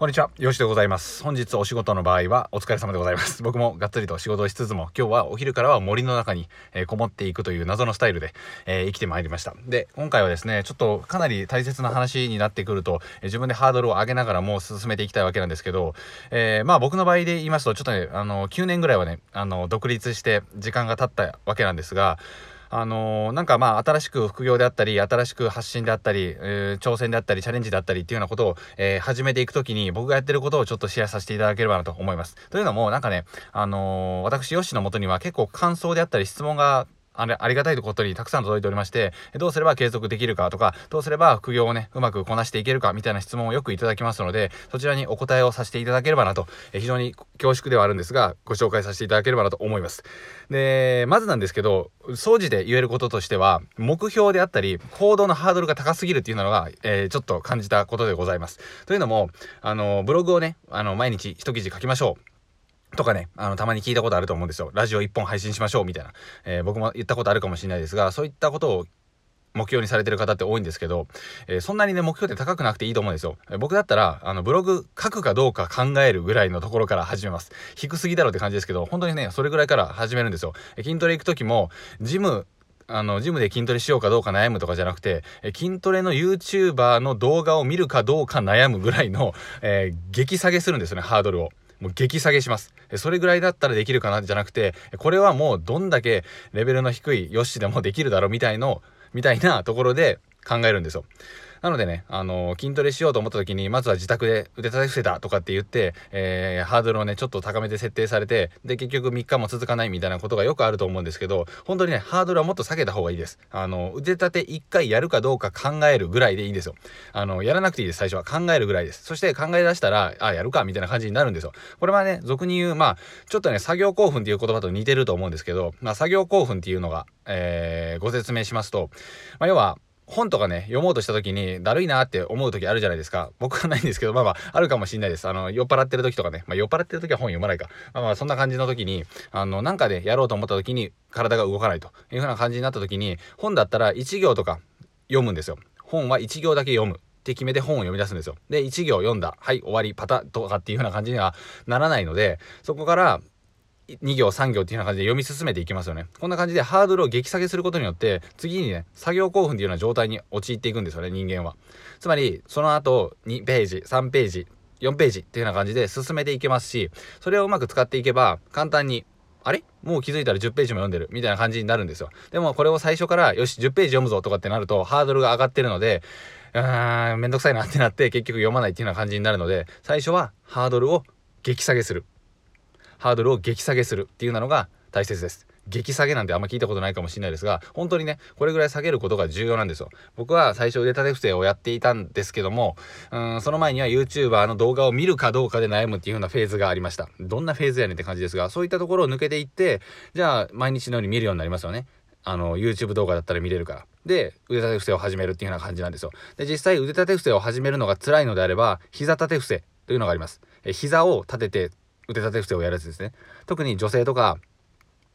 こんにちは、よしでございます。本日お仕事の場合はお疲れ様でございます。僕もがっつりと仕事をしつつも、今日はお昼からは森の中に、えー、こもっていくという謎のスタイルで、えー、生きてまいりました。で、今回はですね、ちょっとかなり大切な話になってくると、えー、自分でハードルを上げながらもう進めていきたいわけなんですけど、えまあ僕の場合で言いますと、ちょっとね、あの、9年ぐらいはね、あの、独立して時間が経ったわけなんですが、あの、なんかまあ新しく副業であったり新しく発信であったり、えー、挑戦であったりチャレンジであったりっていうようなことを、えー、始めていく時に僕がやってることをちょっとシェアさせていただければなと思います。というのもなんかね、あの私ヨッシのもとには結構感想であったり質問があれ、ありがたいことにたくさん届いておりまして、どうすれば継続できるかとか、どうすれば副業をね、うまくこなしていけるかみたいな質問をよくいただきますので、そちらにお答えをさせていただければなと、え非常に恐縮ではあるんですが、ご紹介させていただければなと思います。で、まずなんですけど、掃除で言えることとしては、目標であったり、行動のハードルが高すぎるっていうのが、えー、ちょっと感じたことでございます。というのも、あの、ブログをね、あの、毎日一記事書きましょう。とかね、あの、たまに聞いたことあると思うんですよ。ラジオ1本配信しましょうみたいな。えー、僕も言ったことあるかもしれないですが、そういったことを目標にされてる方って多いんですけど、えー、そんなにね、目標って高くなくていいと思うんですよ。僕だったら、あの、ブログ書くかどうか考えるぐらいのところから始めます。低すぎだろうって感じですけど、本当にね、それぐらいから始めるんですよ。筋トレ行く時も、ジム、あの、ジムで筋トレしようかどうか悩むとかじゃなくて、え筋トレの YouTuber の動画を見るかどうか悩むぐらいの、えー、激下げするんですよね、ハードルを。もう激下げします。それぐらいだったらできるかな？じゃなくて、これはもうどんだけレベルの低いよしでもできるだろうみたいの、みたいなところで考えるんですよ。なのでね、あのー、筋トレしようと思った時に、まずは自宅で腕立て伏せたとかって言って、えー、ハードルをね、ちょっと高めて設定されて、で、結局3日も続かないみたいなことがよくあると思うんですけど、本当にね、ハードルはもっと下げた方がいいです。あの、腕立て1回やるかどうか考えるぐらいでいいんですよ。あの、やらなくていいです、最初は。考えるぐらいです。そして考え出したら、あ、やるか、みたいな感じになるんですよ。これはね、俗に言う、まあ、ちょっとね、作業興奮っていう言葉と似てると思うんですけど、まあ、作業興奮っていうのが、えー、ご説明しますと、まあ、要は、本とかね、読もうとした時に、だるいなって思う時あるじゃないですか。僕はないんですけど、まあまあ、あるかもしんないです。あの、酔っ払ってる時とかね、まあ酔っ払ってる時は本読まないか。まあまあ、そんな感じの時に、あの、なんかでやろうと思った時に、体が動かないという風な感じになった時に、本だったら1行とか読むんですよ。本は1行だけ読む。って決めて本を読み出すんですよ。で、1行読んだ。はい、終わり、パタとかっていう風な感じにはならないので、そこから、2行3行っていうような感じで読み進めていきますよね。こんな感じでハードルを激下げすることによって、次にね、作業興奮っていうような状態に陥っていくんですよね、人間は。つまり、その後、2ページ、3ページ、4ページっていうような感じで進めていけますし、それをうまく使っていけば、簡単に、あれ？もう気づいたら10ページも読んでるみたいな感じになるんですよ。でもこれを最初から、よし、10ページ読むぞとかってなると、ハードルが上がってるので、うーん、めんどくさいなってなって結局読まないっていうような感じになるので、最初はハードルを激下げする。ハードルを激下げするっていうのが大切です。激下げなんてあんま聞いたことないかもしれないですが、本当にね、これぐらい下げることが重要なんですよ。僕は最初腕立て伏せをやっていたんですけども、うんその前には YouTuber の動画を見るかどうかで悩むっていう風なフェーズがありました。どんなフェーズやねんって感じですが、そういったところを抜けていって、じゃあ毎日のように見るようになりますよね。あの、YouTube 動画だったら見れるから。で、腕立て伏せを始めるっていうような感じなんですよ。で、実際腕立て伏せを始めるのが辛いのであれば、膝立て伏せというのがあります。え膝を立てて腕立て伏せをやるやつですね。特に女性とか、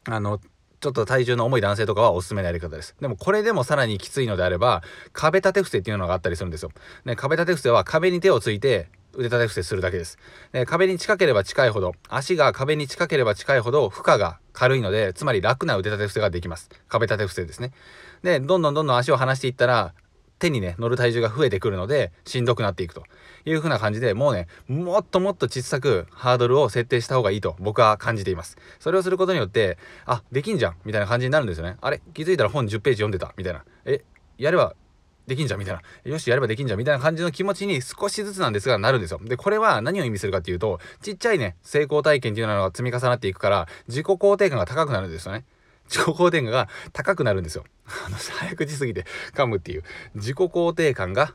あの、ちょっと体重の重い男性とかはおすすめのやり方です。でもこれでもさらにきついのであれば、壁立て伏せっていうのがあったりするんですよ。ね、壁立て伏せは壁に手をついて腕立て伏せするだけです。で壁に近ければ近いほど、足が壁に近ければ近いほど負荷が軽いので、つまり楽な腕立て伏せができます。壁立て伏せですね。で、どんどんどんどん足を離していったら、手にね、乗る体重が増えてくるので、しんどくなっていくという風な感じで、もうね、もっともっと小さくハードルを設定した方がいいと僕は感じています。それをすることによって、あ、できんじゃんみたいな感じになるんですよね。あれ気づいたら本10ページ読んでたみたいな。え、やればできんじゃんみたいな。よし、やればできんじゃんみたいな感じの気持ちに少しずつなんですがなるんですよ。で、これは何を意味するかっていうと、ちっちゃいね、成功体験っていうのが積み重なっていくから、自己肯定感が高くなるんですよね。自己肯定感が高くなるんですよ。あの、早口すぎて噛むっていう。自己肯定感が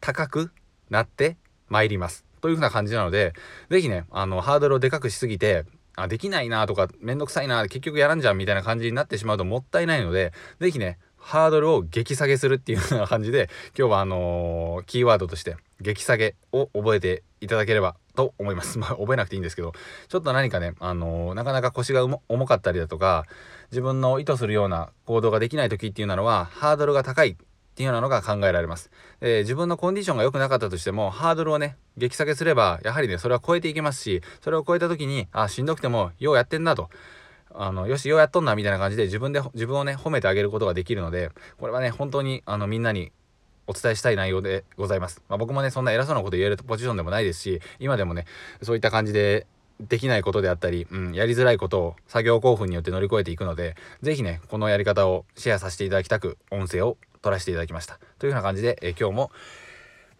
高くなってまいります。というふうな感じなので、是非ね、あの、ハードルをでかくしすぎて、あ、できないなとか、めんどくさいな、結局やらんじゃんみたいな感じになってしまうともったいないので、是非ね、ハードルを激下げするっていうような感じで、今日はあのー、キーワードとして、激下げを覚えていただければと思います。まあ、覚えなくていいんですけど、ちょっと何かね、あのー、なかなか腰が重かったりだとか、自分の意図するような行動ができない時っていうのは、ハードルが高いっていうようなのが考えられます。で自分のコンディションが良くなかったとしてもハードルをね激下げすればやはりねそれは超えていけますしそれを超えた時にあしんどくてもようやってんなとあのよしようやっとんなみたいな感じで自分で自分をね褒めてあげることができるのでこれはね本当にあのみんなにお伝えしたい内容でございます。まあ、僕もねそんな偉そうなこと言えるポジションでもないですし今でもねそういった感じでできないことであったり、うん、やりづらいことを作業興奮によって乗り越えていくので是非ねこのやり方をシェアさせていただきたく音声を取らせていただきました。というような感じで、え今日も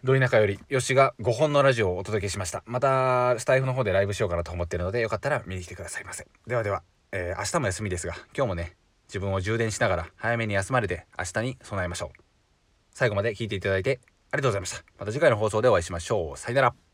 ど田舎よりよしが5本のラジオをお届けしました。またスタイフの方でライブしようかなと思ってるのでよかったら見に来てくださいませ。ではでは、えー、明日も休みですが今日もね自分を充電しながら早めに休まれて明日に備えましょう。最後まで聞いていただいてありがとうございました。また次回の放送でお会いしましょう。さよなら。